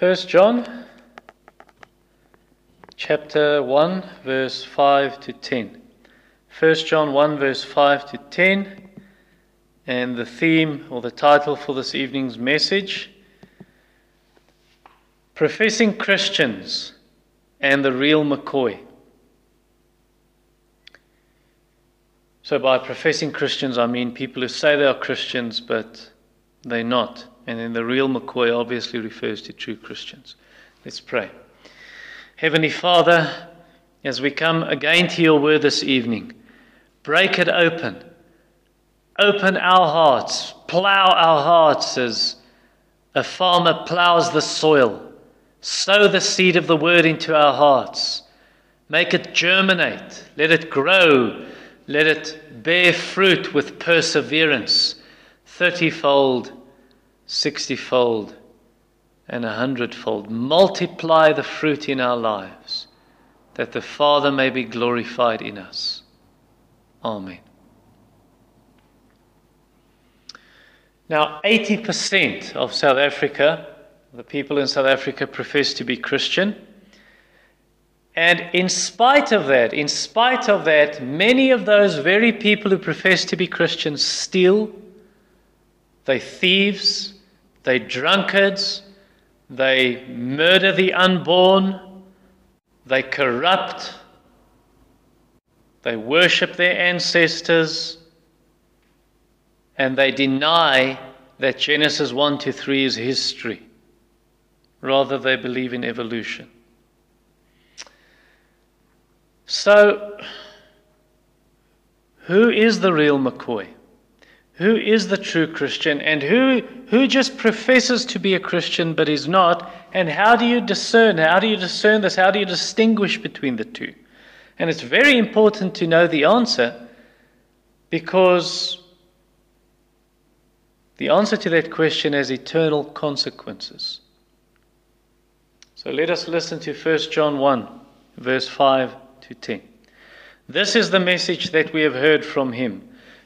First John chapter 1 verse 5 to 10. First John 1 verse 5 to 10 and the theme or the title for this evening's message Professing Christians and the Real McCoy. So, by professing Christians, I mean people who say they are Christians, but they're not. And then the real McCoy obviously refers to true Christians. Let's pray. Heavenly Father, as we come again to your word this evening, break it open. Open our hearts, plow our hearts as a farmer plows the soil. Sow the seed of the word into our hearts. Make it germinate. Let it grow. Let it bear fruit with perseverance, thirtyfold, sixtyfold, and a hundredfold. Multiply the fruit in our lives, that the Father may be glorified in us. Amen. Now, 80% of South Africa, the people in South Africa, profess to be Christian. And in spite of that, in spite of that, many of those very people who profess to be Christians steal, they thieves, they drunkards, they murder the unborn, they corrupt, they worship their ancestors, and they deny that Genesis 1 to 3 is history. Rather, they believe in evolution. So, who is the real McCoy? Who is the true Christian? And who, who just professes to be a Christian but is not? And how do you discern? How do you discern this? How do you distinguish between the two? And it's very important to know the answer because the answer to that question has eternal consequences. So let us listen to 1 John 1, verse 5 to 10. This is the message that we have heard from him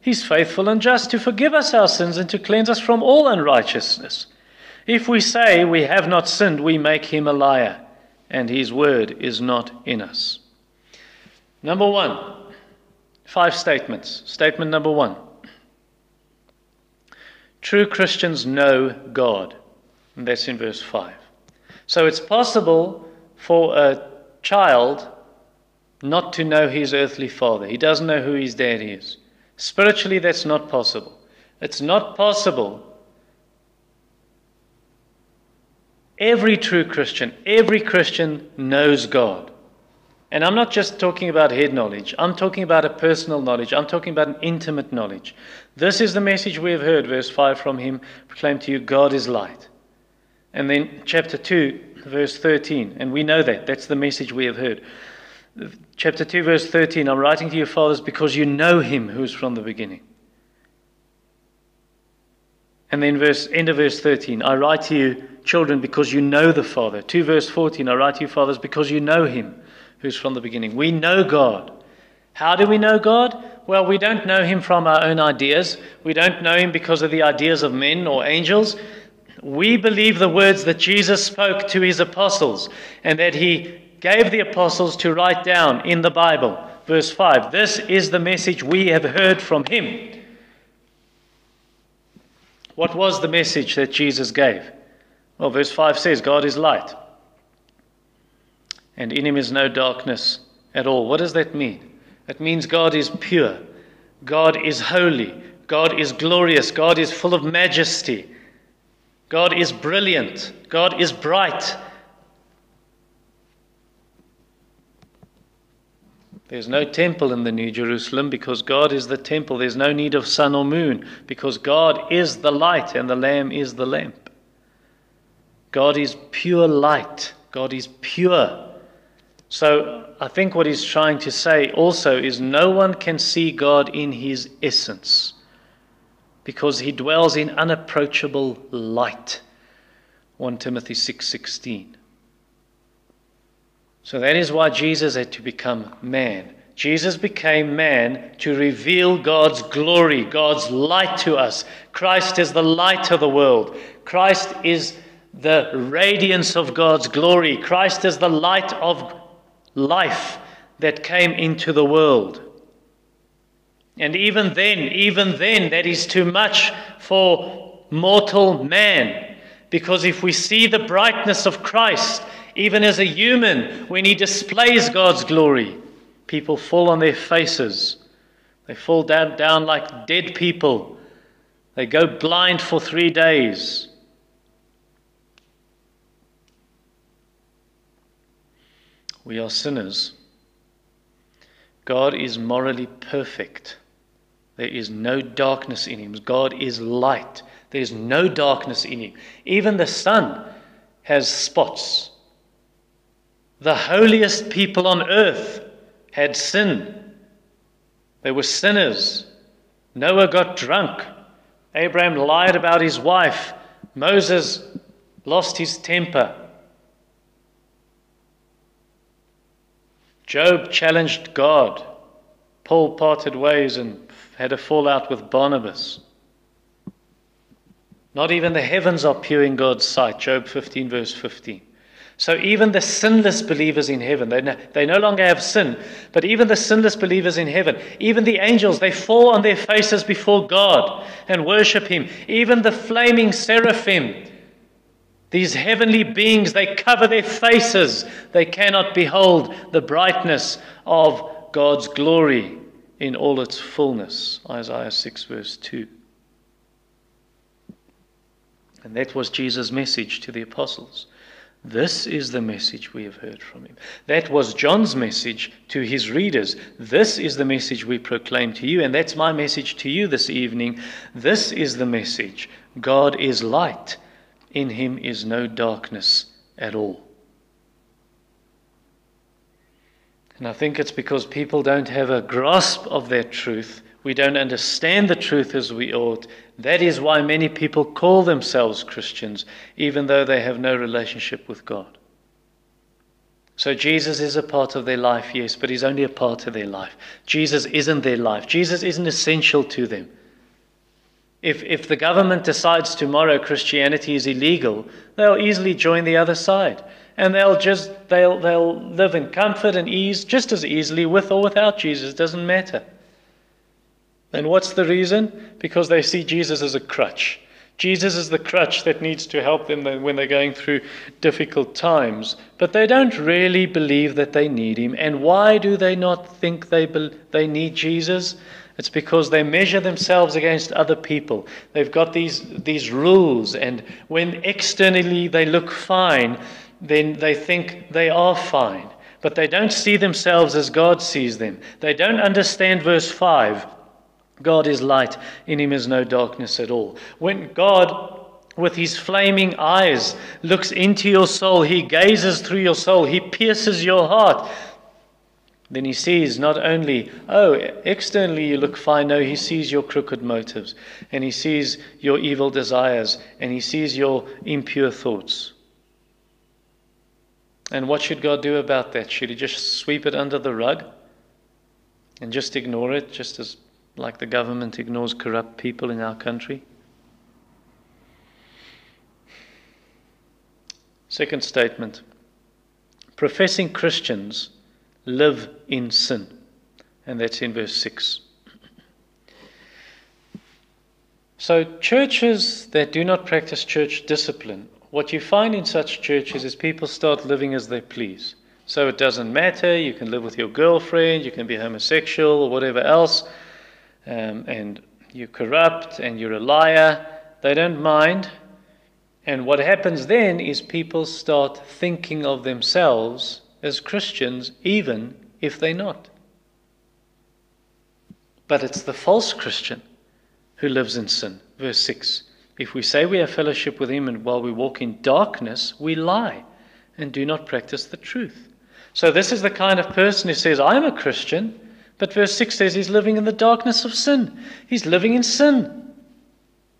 He's faithful and just to forgive us our sins and to cleanse us from all unrighteousness. If we say we have not sinned, we make Him a liar, and His word is not in us. Number one, five statements. Statement number one True Christians know God. And that's in verse 5. So it's possible for a child not to know his earthly father. He doesn't know who his dad is. Spiritually, that's not possible. It's not possible. Every true Christian, every Christian knows God. And I'm not just talking about head knowledge, I'm talking about a personal knowledge, I'm talking about an intimate knowledge. This is the message we have heard, verse 5 from him proclaim to you, God is light. And then chapter 2, verse 13, and we know that. That's the message we have heard. Chapter 2, verse 13 I'm writing to you, fathers, because you know him who is from the beginning. And then verse end of verse 13, I write to you, children, because you know the Father. 2 verse 14, I write to you, fathers, because you know him who's from the beginning. We know God. How do we know God? Well, we don't know him from our own ideas. We don't know him because of the ideas of men or angels. We believe the words that Jesus spoke to his apostles and that he gave the apostles to write down in the Bible. Verse 5 This is the message we have heard from him. What was the message that Jesus gave? Well, verse 5 says, God is light and in him is no darkness at all. What does that mean? It means God is pure, God is holy, God is glorious, God is full of majesty, God is brilliant, God is bright. There's no temple in the New Jerusalem because God is the temple. There's no need of sun or moon because God is the light and the Lamb is the lamp. God is pure light. God is pure. So I think what he's trying to say also is no one can see God in his essence because he dwells in unapproachable light. 1 Timothy 6:16. So that is why Jesus had to become man. Jesus became man to reveal God's glory, God's light to us. Christ is the light of the world. Christ is the radiance of God's glory. Christ is the light of life that came into the world. And even then, even then, that is too much for mortal man. Because if we see the brightness of Christ, even as a human, when he displays God's glory, people fall on their faces. They fall down, down like dead people. They go blind for three days. We are sinners. God is morally perfect. There is no darkness in him. God is light. There is no darkness in him. Even the sun has spots. The holiest people on earth had sin. They were sinners. Noah got drunk. Abraham lied about his wife. Moses lost his temper. Job challenged God. Paul parted ways and had a fallout with Barnabas. Not even the heavens are pure in God's sight. Job 15, verse 15. So even the sinless believers in heaven, they no, they no longer have sin, but even the sinless believers in heaven, even the angels, they fall on their faces before God and worship Him. Even the flaming seraphim, these heavenly beings, they cover their faces. They cannot behold the brightness of God's glory in all its fullness. Isaiah 6, verse 2. And that was Jesus' message to the apostles. This is the message we have heard from him. That was John's message to his readers. This is the message we proclaim to you, and that's my message to you this evening. This is the message God is light in him is no darkness at all. And I think it's because people don't have a grasp of that truth. We don't understand the truth as we ought. That is why many people call themselves Christians, even though they have no relationship with God. So Jesus is a part of their life, yes, but he's only a part of their life. Jesus isn't their life. Jesus isn't essential to them. If, if the government decides tomorrow Christianity is illegal, they'll easily join the other side. And they'll just they'll they'll live in comfort and ease just as easily with or without Jesus. It doesn't matter. And what's the reason? Because they see Jesus as a crutch. Jesus is the crutch that needs to help them when they're going through difficult times. But they don't really believe that they need him. And why do they not think they, be, they need Jesus? It's because they measure themselves against other people. They've got these, these rules, and when externally they look fine, then they think they are fine. But they don't see themselves as God sees them. They don't understand verse 5. God is light, in him is no darkness at all. When God, with his flaming eyes, looks into your soul, he gazes through your soul, he pierces your heart then he sees not only, oh, externally you look fine, no, he sees your crooked motives, and he sees your evil desires, and he sees your impure thoughts. And what should God do about that? Should he just sweep it under the rug and just ignore it, just as like the government ignores corrupt people in our country? Second statement professing Christians live in sin. And that's in verse 6. So, churches that do not practice church discipline, what you find in such churches is people start living as they please. So, it doesn't matter, you can live with your girlfriend, you can be homosexual or whatever else, um, and you're corrupt and you're a liar. They don't mind. And what happens then is people start thinking of themselves as Christians, even if they're not. But it's the false Christian who lives in sin. Verse 6 If we say we have fellowship with him and while we walk in darkness, we lie and do not practice the truth. So, this is the kind of person who says, I'm a Christian, but verse 6 says he's living in the darkness of sin. He's living in sin.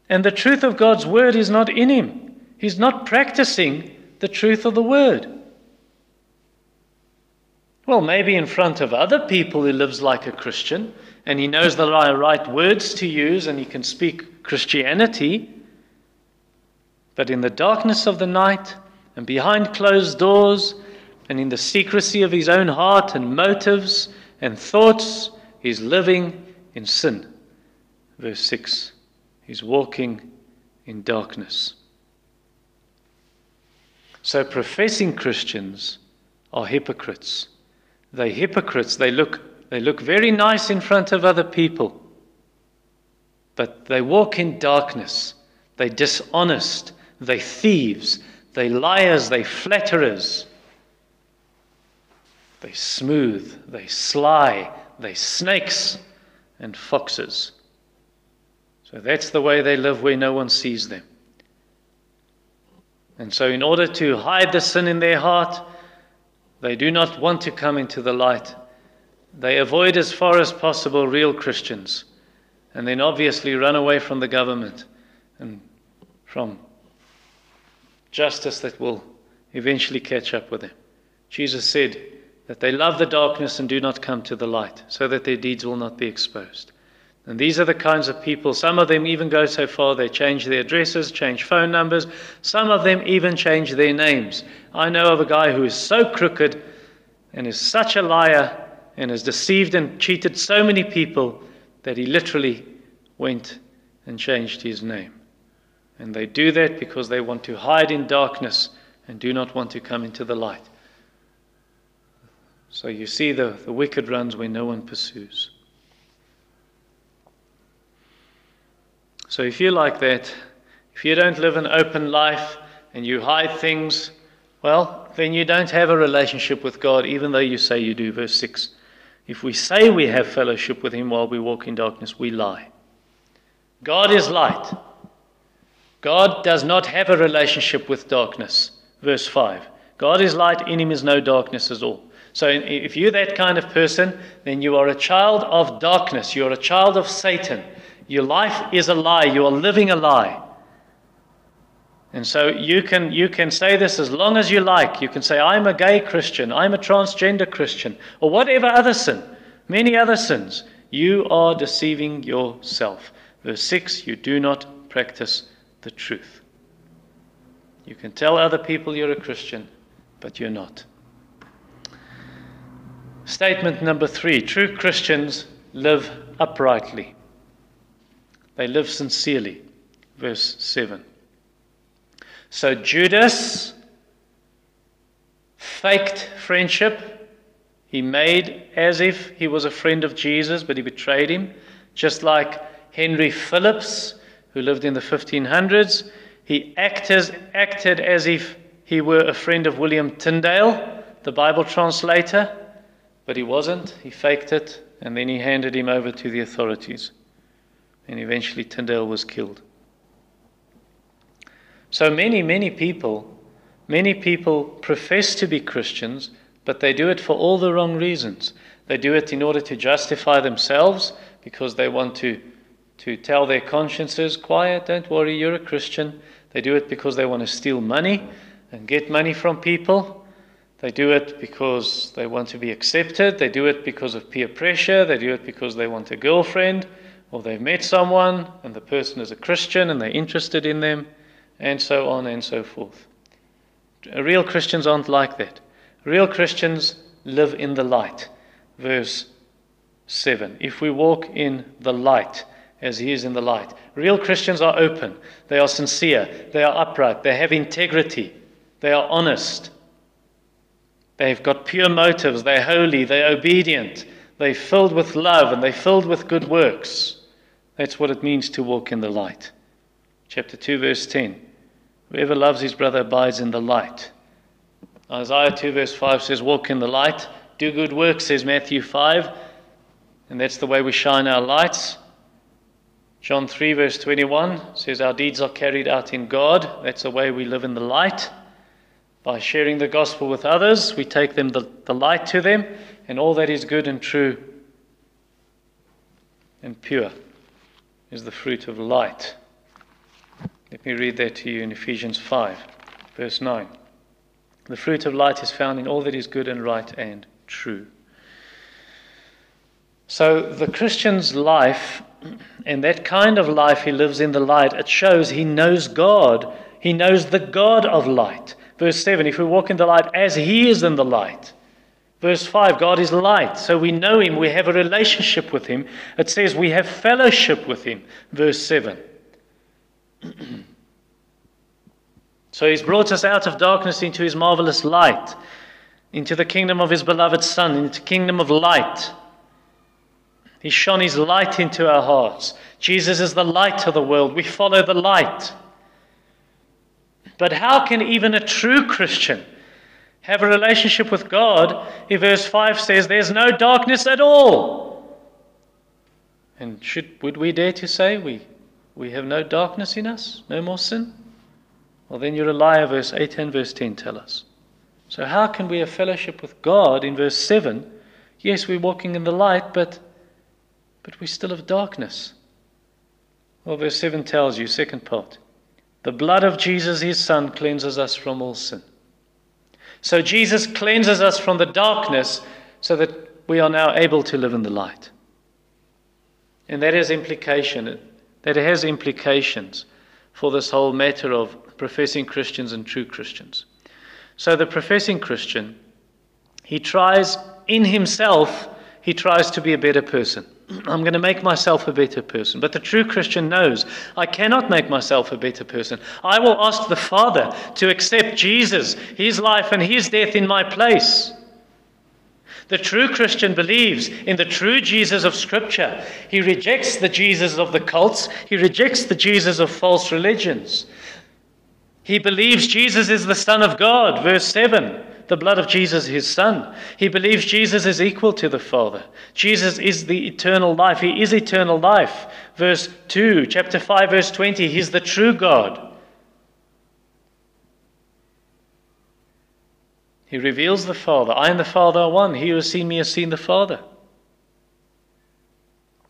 And the truth of God's word is not in him. He's not practicing the truth of the word. Well, maybe in front of other people he lives like a Christian and he knows the right words to use and he can speak Christianity. But in the darkness of the night and behind closed doors and in the secrecy of his own heart and motives and thoughts, he's living in sin. Verse 6 He's walking in darkness. So, professing Christians are hypocrites. They're hypocrites. They look, they look very nice in front of other people, but they walk in darkness. They're dishonest. They're thieves. They're liars. They're flatterers. They're smooth. They're sly. They're snakes and foxes. So that's the way they live where no one sees them. And so, in order to hide the sin in their heart, they do not want to come into the light. They avoid as far as possible real Christians and then obviously run away from the government and from justice that will eventually catch up with them. Jesus said that they love the darkness and do not come to the light so that their deeds will not be exposed. And these are the kinds of people, some of them even go so far they change their addresses, change phone numbers, some of them even change their names. I know of a guy who is so crooked and is such a liar and has deceived and cheated so many people that he literally went and changed his name. And they do that because they want to hide in darkness and do not want to come into the light. So you see, the, the wicked runs where no one pursues. So if you're like that, if you don't live an open life and you hide things, well, then you don't have a relationship with God, even though you say you do. Verse 6. If we say we have fellowship with Him while we walk in darkness, we lie. God is light. God does not have a relationship with darkness. Verse 5. God is light, in Him is no darkness at all. So if you're that kind of person, then you are a child of darkness. You're a child of Satan. Your life is a lie. You are living a lie. And so you can, you can say this as long as you like. You can say, I'm a gay Christian, I'm a transgender Christian, or whatever other sin, many other sins. You are deceiving yourself. Verse 6 You do not practice the truth. You can tell other people you're a Christian, but you're not. Statement number three true Christians live uprightly. They live sincerely. Verse 7. So Judas faked friendship. He made as if he was a friend of Jesus, but he betrayed him. Just like Henry Phillips, who lived in the 1500s, he acted, acted as if he were a friend of William Tyndale, the Bible translator, but he wasn't. He faked it, and then he handed him over to the authorities and eventually Tyndale was killed. So many, many people, many people profess to be Christians, but they do it for all the wrong reasons. They do it in order to justify themselves because they want to, to tell their consciences, quiet, don't worry, you're a Christian. They do it because they want to steal money and get money from people. They do it because they want to be accepted. They do it because of peer pressure. They do it because they want a girlfriend or they've met someone and the person is a Christian and they're interested in them, and so on and so forth. Real Christians aren't like that. Real Christians live in the light. Verse 7. If we walk in the light, as he is in the light. Real Christians are open, they are sincere, they are upright, they have integrity, they are honest, they've got pure motives, they're holy, they're obedient, they're filled with love, and they're filled with good works. That's what it means to walk in the light. Chapter 2, verse 10. Whoever loves his brother abides in the light. Isaiah 2, verse 5 says, Walk in the light. Do good work, says Matthew 5. And that's the way we shine our lights. John 3, verse 21 says, Our deeds are carried out in God. That's the way we live in the light. By sharing the gospel with others, we take them the, the light to them, and all that is good and true and pure is the fruit of light. Let me read that to you in Ephesians 5, verse 9. The fruit of light is found in all that is good and right and true. So the Christian's life, and that kind of life he lives in the light, it shows he knows God. He knows the God of light. Verse 7 if we walk in the light as he is in the light. Verse 5 God is light, so we know him, we have a relationship with him. It says we have fellowship with him. Verse 7. So he's brought us out of darkness into his marvelous light, into the kingdom of his beloved Son, into the kingdom of light. He shone his light into our hearts. Jesus is the light of the world. We follow the light. But how can even a true Christian have a relationship with God if verse 5 says there's no darkness at all? And should, would we dare to say we, we have no darkness in us, no more sin? Well, then you're a liar, verse 8 and verse 10 tell us. So, how can we have fellowship with God in verse 7? Yes, we're walking in the light, but, but we still have darkness. Well, verse 7 tells you, second part, the blood of Jesus, his Son, cleanses us from all sin. So, Jesus cleanses us from the darkness so that we are now able to live in the light. And that has implication. That has implications for this whole matter of professing Christians and true Christians. So the professing Christian, he tries in himself, he tries to be a better person. I'm going to make myself a better person. But the true Christian knows I cannot make myself a better person. I will ask the Father to accept Jesus, his life, and his death in my place. The true Christian believes in the true Jesus of Scripture. He rejects the Jesus of the cults, he rejects the Jesus of false religions. He believes Jesus is the Son of God, verse 7. The blood of Jesus, his Son. He believes Jesus is equal to the Father. Jesus is the eternal life. He is eternal life. Verse 2, chapter 5, verse 20. He's the true God. He reveals the Father. I and the Father are one. He who has seen me has seen the Father.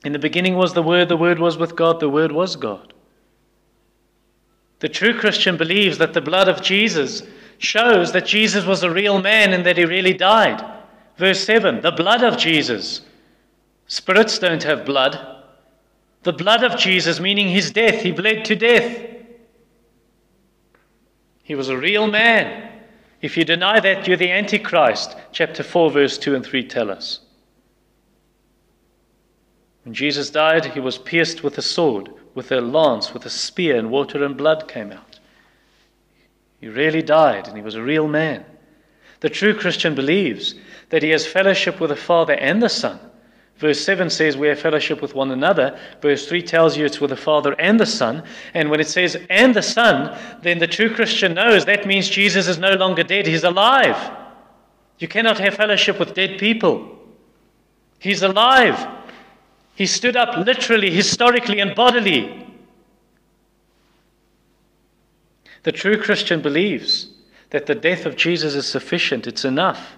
In the beginning was the Word, the Word was with God, the Word was God. The true Christian believes that the blood of Jesus shows that Jesus was a real man and that he really died. Verse 7 the blood of Jesus. Spirits don't have blood. The blood of Jesus, meaning his death, he bled to death. He was a real man. If you deny that, you're the Antichrist. Chapter 4, verse 2 and 3 tell us. When Jesus died, he was pierced with a sword with a lance, with a spear, and water and blood came out. He really died, and he was a real man. The true Christian believes that he has fellowship with the Father and the Son. Verse 7 says we have fellowship with one another. Verse 3 tells you it's with the Father and the Son. And when it says and the Son, then the true Christian knows that means Jesus is no longer dead, he's alive. You cannot have fellowship with dead people. He's alive. He stood up literally, historically, and bodily. The true Christian believes that the death of Jesus is sufficient, it's enough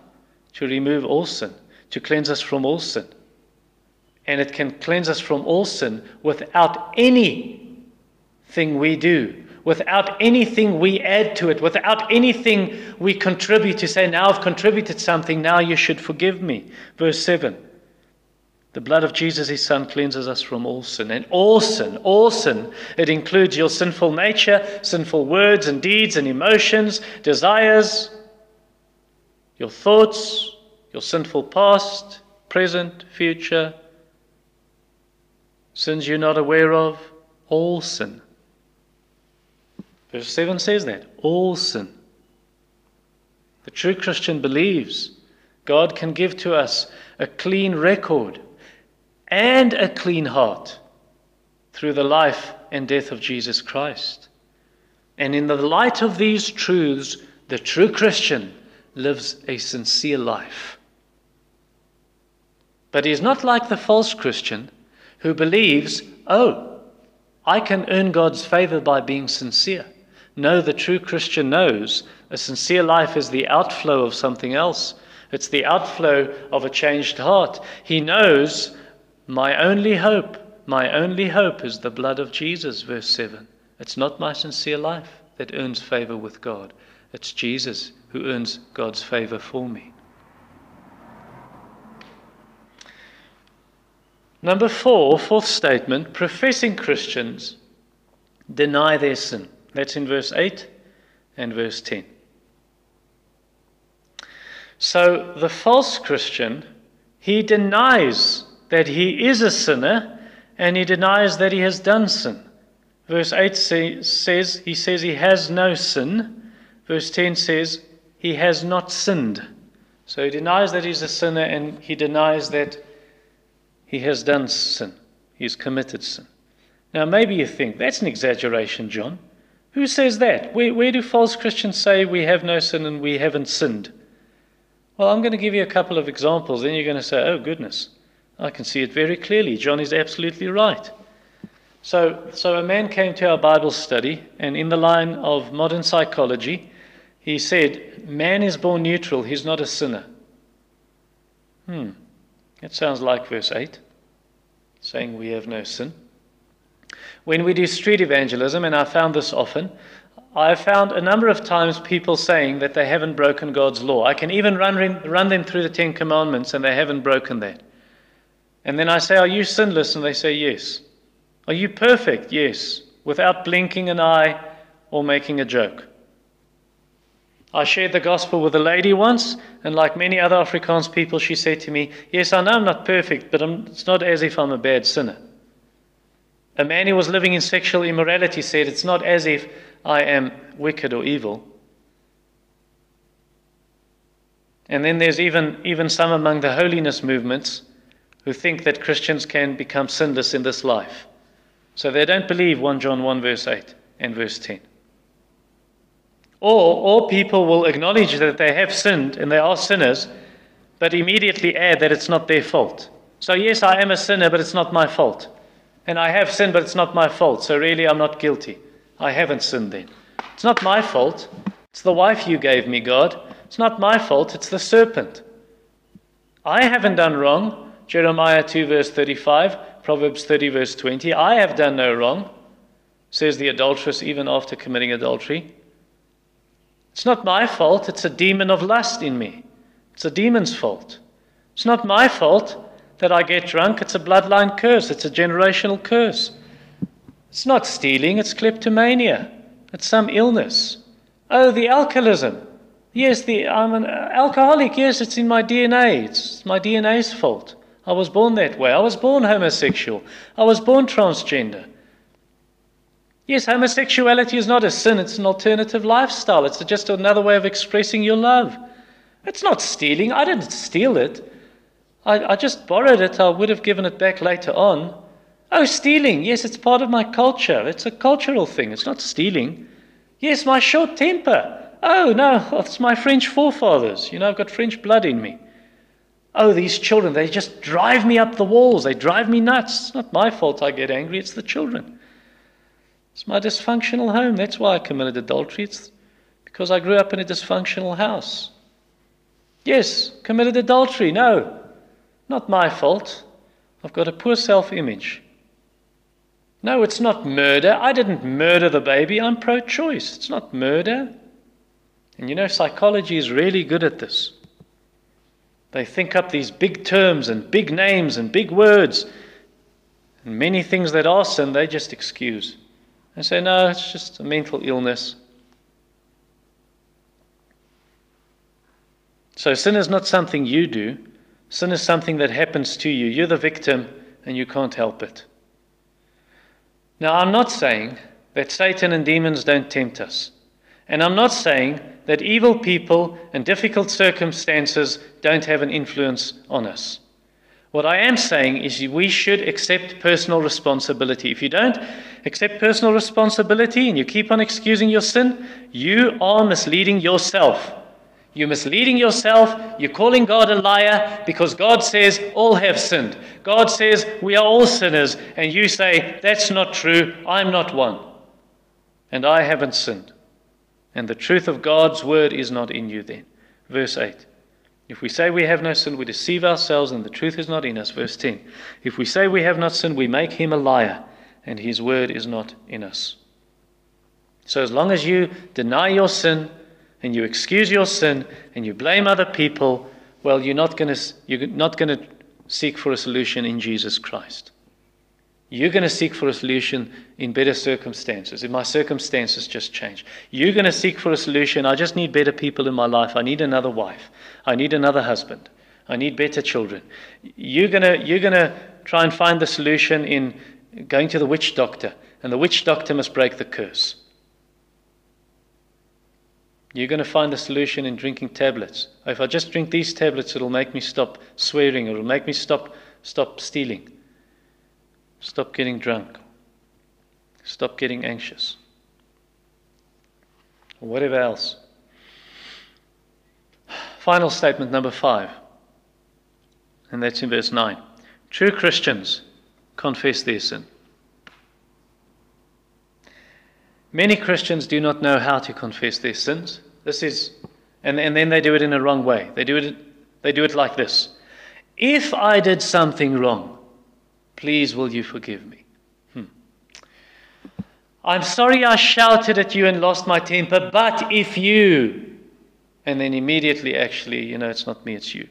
to remove all sin, to cleanse us from all sin. And it can cleanse us from all sin without anything we do, without anything we add to it, without anything we contribute to say, Now I've contributed something, now you should forgive me. Verse 7. The blood of Jesus, his son, cleanses us from all sin. And all sin, all sin, it includes your sinful nature, sinful words and deeds and emotions, desires, your thoughts, your sinful past, present, future, sins you're not aware of, all sin. Verse 7 says that all sin. The true Christian believes God can give to us a clean record and a clean heart through the life and death of Jesus Christ. And in the light of these truths, the true Christian lives a sincere life. But he is not like the false Christian who believes, oh, I can earn God's favor by being sincere. No, the true Christian knows a sincere life is the outflow of something else. It's the outflow of a changed heart. He knows my only hope, my only hope is the blood of Jesus, verse 7. It's not my sincere life that earns favor with God, it's Jesus who earns God's favor for me. Number four, fourth statement professing Christians deny their sin. That's in verse 8 and verse 10. So the false Christian, he denies that he is a sinner and he denies that he has done sin. Verse 8 say, says, he says he has no sin. Verse 10 says he has not sinned. So he denies that he's a sinner and he denies that he has done sin. He's committed sin. Now, maybe you think that's an exaggeration, John. Who says that? Where, where do false Christians say we have no sin and we haven't sinned? Well, I'm going to give you a couple of examples. Then you're going to say, oh, goodness, I can see it very clearly. John is absolutely right. So, so a man came to our Bible study, and in the line of modern psychology, he said, Man is born neutral, he's not a sinner. Hmm, that sounds like verse 8, saying we have no sin. When we do street evangelism, and I found this often, I have found a number of times people saying that they haven't broken God's law. I can even run, run them through the Ten Commandments and they haven't broken that. And then I say, Are you sinless? And they say, Yes. Are you perfect? Yes. Without blinking an eye or making a joke. I shared the gospel with a lady once, and like many other Afrikaans people, she said to me, Yes, I know I'm not perfect, but I'm, it's not as if I'm a bad sinner. A man who was living in sexual immorality said, It's not as if I am wicked or evil. And then there's even, even some among the holiness movements who think that Christians can become sinless in this life. So they don't believe 1 John 1, verse 8 and verse 10. Or, all people will acknowledge that they have sinned and they are sinners, but immediately add that it's not their fault. So, yes, I am a sinner, but it's not my fault. And I have sinned, but it's not my fault. So, really, I'm not guilty. I haven't sinned then. It's not my fault. It's the wife you gave me, God. It's not my fault. It's the serpent. I haven't done wrong. Jeremiah 2, verse 35, Proverbs 30, verse 20. I have done no wrong, says the adulteress, even after committing adultery. It's not my fault. It's a demon of lust in me. It's a demon's fault. It's not my fault that I get drunk. It's a bloodline curse. It's a generational curse. It's not stealing, it's kleptomania. It's some illness. Oh, the alcoholism. Yes, the, I'm an alcoholic. Yes, it's in my DNA. It's my DNA's fault. I was born that way. I was born homosexual. I was born transgender. Yes, homosexuality is not a sin, it's an alternative lifestyle. It's just another way of expressing your love. It's not stealing. I didn't steal it. I, I just borrowed it. I would have given it back later on. Oh, stealing. Yes, it's part of my culture. It's a cultural thing. It's not stealing. Yes, my short temper. Oh, no, it's my French forefathers. You know, I've got French blood in me. Oh, these children, they just drive me up the walls. They drive me nuts. It's not my fault I get angry, it's the children. It's my dysfunctional home. That's why I committed adultery. It's because I grew up in a dysfunctional house. Yes, committed adultery. No, not my fault. I've got a poor self image. No, it's not murder. I didn't murder the baby. I'm pro choice. It's not murder. And you know, psychology is really good at this. They think up these big terms and big names and big words. And many things that are sin, they just excuse. They say, no, it's just a mental illness. So sin is not something you do, sin is something that happens to you. You're the victim and you can't help it. Now, I'm not saying that Satan and demons don't tempt us. And I'm not saying that evil people and difficult circumstances don't have an influence on us. What I am saying is we should accept personal responsibility. If you don't accept personal responsibility and you keep on excusing your sin, you are misleading yourself. You're misleading yourself. You're calling God a liar because God says all have sinned. God says we are all sinners. And you say, that's not true. I'm not one. And I haven't sinned. And the truth of God's word is not in you then. Verse 8. If we say we have no sin, we deceive ourselves and the truth is not in us. Verse 10. If we say we have not sinned, we make him a liar and his word is not in us. So as long as you deny your sin and you excuse your sin and you blame other people, well, you're not going to, seek for a solution in Jesus Christ. You're going to seek for a solution in better circumstances. If my circumstances just change, you're going to seek for a solution. I just need better people in my life. I need another wife. I need another husband. I need better children. You're going to, you're going to try and find the solution in going to the witch doctor, and the witch doctor must break the curse. You're going to find the solution in drinking tablets. If I just drink these tablets, it'll make me stop swearing, it'll make me stop, stop stealing. Stop getting drunk. Stop getting anxious. Whatever else. Final statement number five, and that's in verse 9. True Christians confess their sin. Many Christians do not know how to confess their sins. This is, and, and then they do it in a wrong way. They do it, they do it like this If I did something wrong, Please, will you forgive me? Hmm. I'm sorry I shouted at you and lost my temper, but if you. And then immediately, actually, you know, it's not me, it's you.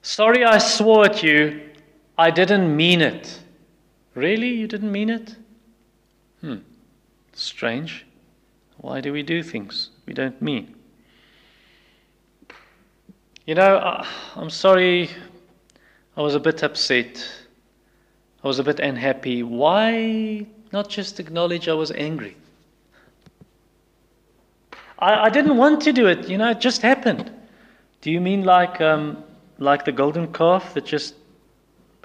Sorry I swore at you. I didn't mean it. Really? You didn't mean it? Hmm. Strange. Why do we do things we don't mean? You know, uh, I'm sorry I was a bit upset. I was a bit unhappy. Why not just acknowledge I was angry? I, I didn't want to do it, you know, it just happened. Do you mean like, um, like the golden calf that just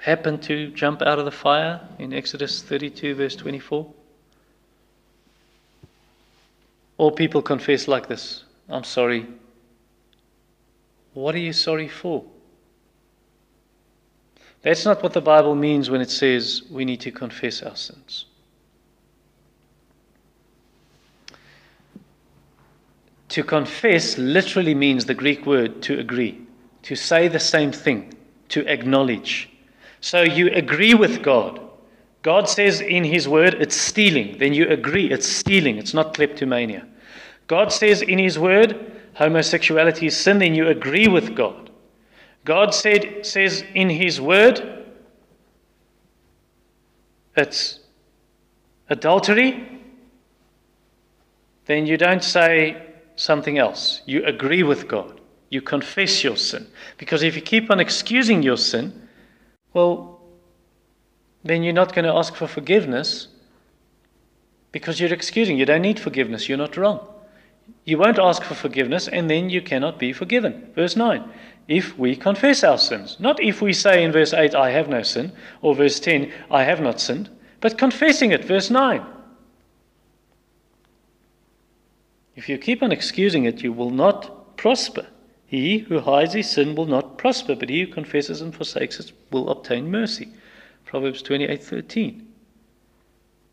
happened to jump out of the fire in Exodus 32, verse 24? All people confess like this I'm sorry. What are you sorry for? That's not what the Bible means when it says we need to confess our sins. To confess literally means the Greek word to agree, to say the same thing, to acknowledge. So you agree with God. God says in His word it's stealing. Then you agree it's stealing, it's not kleptomania. God says in His word homosexuality is sin, then you agree with God. God said, says in His Word, it's adultery, then you don't say something else. You agree with God. You confess your sin. Because if you keep on excusing your sin, well, then you're not going to ask for forgiveness because you're excusing. You don't need forgiveness. You're not wrong. You won't ask for forgiveness, and then you cannot be forgiven. Verse 9 if we confess our sins. Not if we say in verse 8, I have no sin, or verse 10, I have not sinned, but confessing it, verse 9. If you keep on excusing it, you will not prosper. He who hides his sin will not prosper, but he who confesses and forsakes it will obtain mercy. Proverbs 28:13.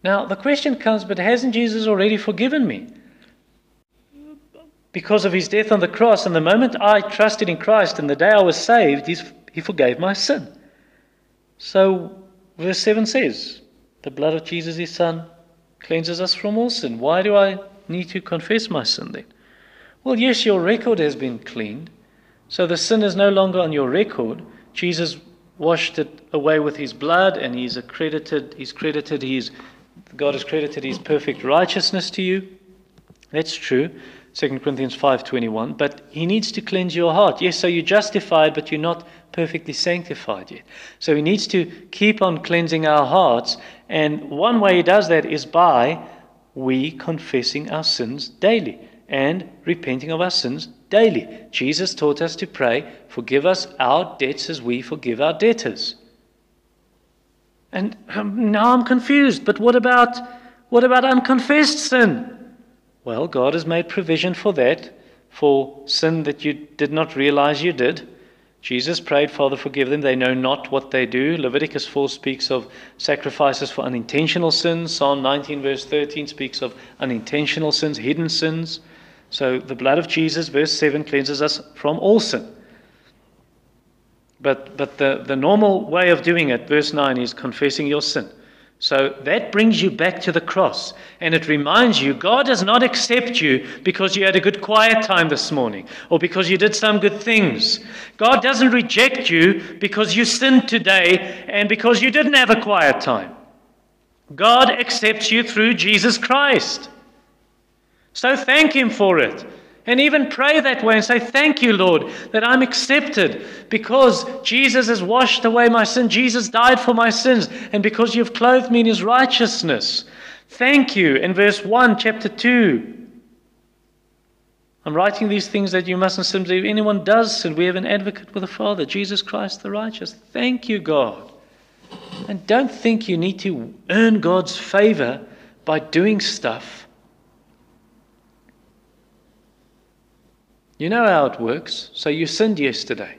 Now the question comes, but hasn't Jesus already forgiven me? Because of his death on the cross. And the moment I trusted in Christ and the day I was saved, he forgave my sin. So, verse 7 says, The blood of Jesus, his son, cleanses us from all sin. Why do I need to confess my sin then? Well, yes, your record has been cleaned. So the sin is no longer on your record. Jesus washed it away with his blood and he's accredited, he's credited his, God has credited his perfect righteousness to you. That's true. 2 Corinthians 5:21, but he needs to cleanse your heart. Yes, so you're justified, but you're not perfectly sanctified yet. So he needs to keep on cleansing our hearts, and one way he does that is by we confessing our sins daily and repenting of our sins daily. Jesus taught us to pray, forgive us our debts as we forgive our debtors. And um, now I'm confused, but what about what about unconfessed sin? Well, God has made provision for that, for sin that you did not realize you did. Jesus prayed, Father, forgive them. They know not what they do. Leviticus 4 speaks of sacrifices for unintentional sins. Psalm 19, verse 13, speaks of unintentional sins, hidden sins. So the blood of Jesus, verse 7, cleanses us from all sin. But, but the, the normal way of doing it, verse 9, is confessing your sin. So that brings you back to the cross. And it reminds you God does not accept you because you had a good quiet time this morning or because you did some good things. God doesn't reject you because you sinned today and because you didn't have a quiet time. God accepts you through Jesus Christ. So thank Him for it. And even pray that way and say, Thank you, Lord, that I'm accepted because Jesus has washed away my sin. Jesus died for my sins, and because you've clothed me in his righteousness. Thank you. In verse 1, chapter 2. I'm writing these things that you mustn't sin. If anyone does sin, we have an advocate with the Father, Jesus Christ the righteous. Thank you, God. And don't think you need to earn God's favor by doing stuff You know how it works. So you sinned yesterday.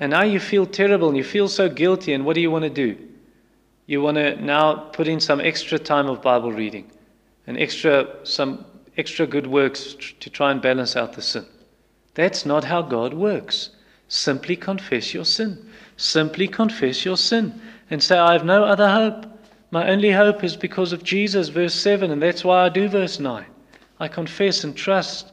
And now you feel terrible and you feel so guilty. And what do you want to do? You want to now put in some extra time of Bible reading and extra, some extra good works to try and balance out the sin. That's not how God works. Simply confess your sin. Simply confess your sin and say, I have no other hope. My only hope is because of Jesus, verse 7, and that's why I do verse 9. I confess and trust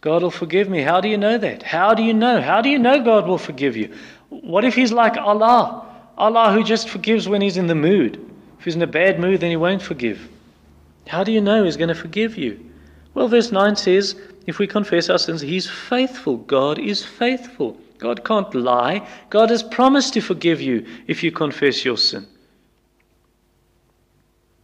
God will forgive me. How do you know that? How do you know? How do you know God will forgive you? What if He's like Allah? Allah who just forgives when He's in the mood. If He's in a bad mood, then He won't forgive. How do you know He's going to forgive you? Well, verse 9 says, if we confess our sins, He's faithful. God is faithful. God can't lie. God has promised to forgive you if you confess your sin.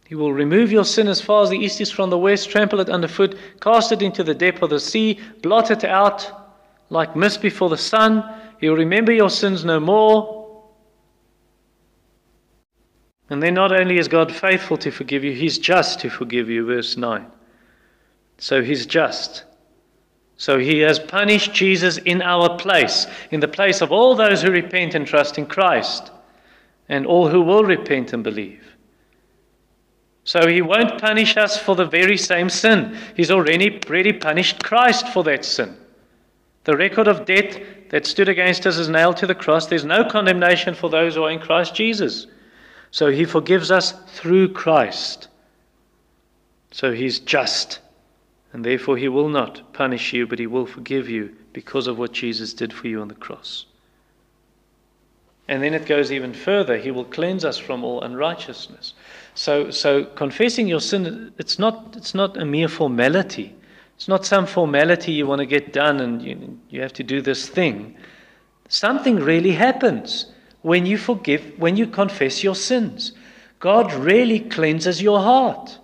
He will remove your sin as far as the east is from the west, trample it underfoot, cast it into the depth of the sea, blot it out like mist before the sun. He will remember your sins no more. And then not only is God faithful to forgive you, He's just to forgive you, verse 9. So He's just. So He has punished Jesus in our place, in the place of all those who repent and trust in Christ, and all who will repent and believe. So he won't punish us for the very same sin. He's already, already punished Christ for that sin. The record of debt that stood against us is nailed to the cross. There's no condemnation for those who are in Christ Jesus. So he forgives us through Christ. So he's just. And therefore he will not punish you, but he will forgive you because of what Jesus did for you on the cross. And then it goes even further. He will cleanse us from all unrighteousness. So, so confessing your sin, it's not, it's not a mere formality. It's not some formality you want to get done and you, you have to do this thing. Something really happens when you forgive, when you confess your sins. God really cleanses your heart.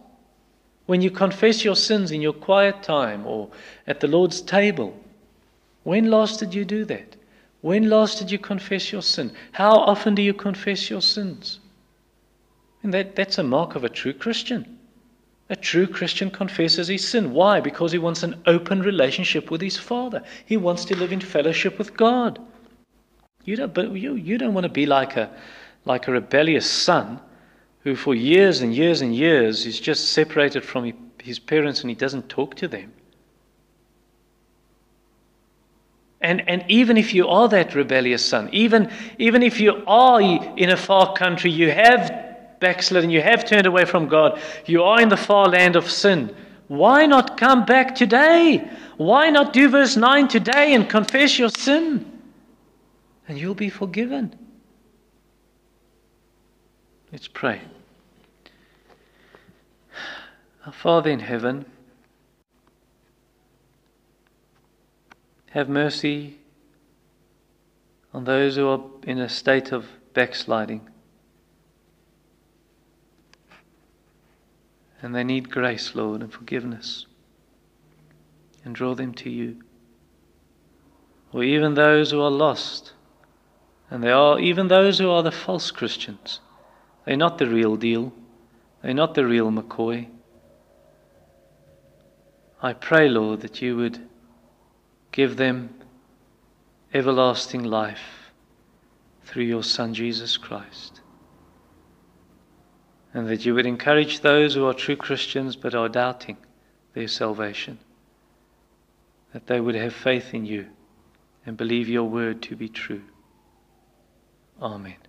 When you confess your sins in your quiet time or at the Lord's table. When last did you do that? When last did you confess your sin? How often do you confess your sins? And that, that's a mark of a true Christian. A true Christian confesses his sin. Why? Because he wants an open relationship with his Father. He wants to live in fellowship with God. You don't, but you, you don't want to be like a, like a rebellious son who, for years and years and years, is just separated from his parents and he doesn't talk to them. And, and even if you are that rebellious son, even, even if you are in a far country, you have backslidden, you have turned away from God, you are in the far land of sin, why not come back today? Why not do verse 9 today and confess your sin? And you'll be forgiven. Let's pray. Our Father in heaven, have mercy on those who are in a state of backsliding. And they need grace, Lord, and forgiveness. And draw them to you. Or even those who are lost. And they are even those who are the false Christians. They're not the real deal. They're not the real McCoy. I pray, Lord, that you would give them everlasting life through your Son Jesus Christ. And that you would encourage those who are true Christians but are doubting their salvation, that they would have faith in you and believe your word to be true. Amen.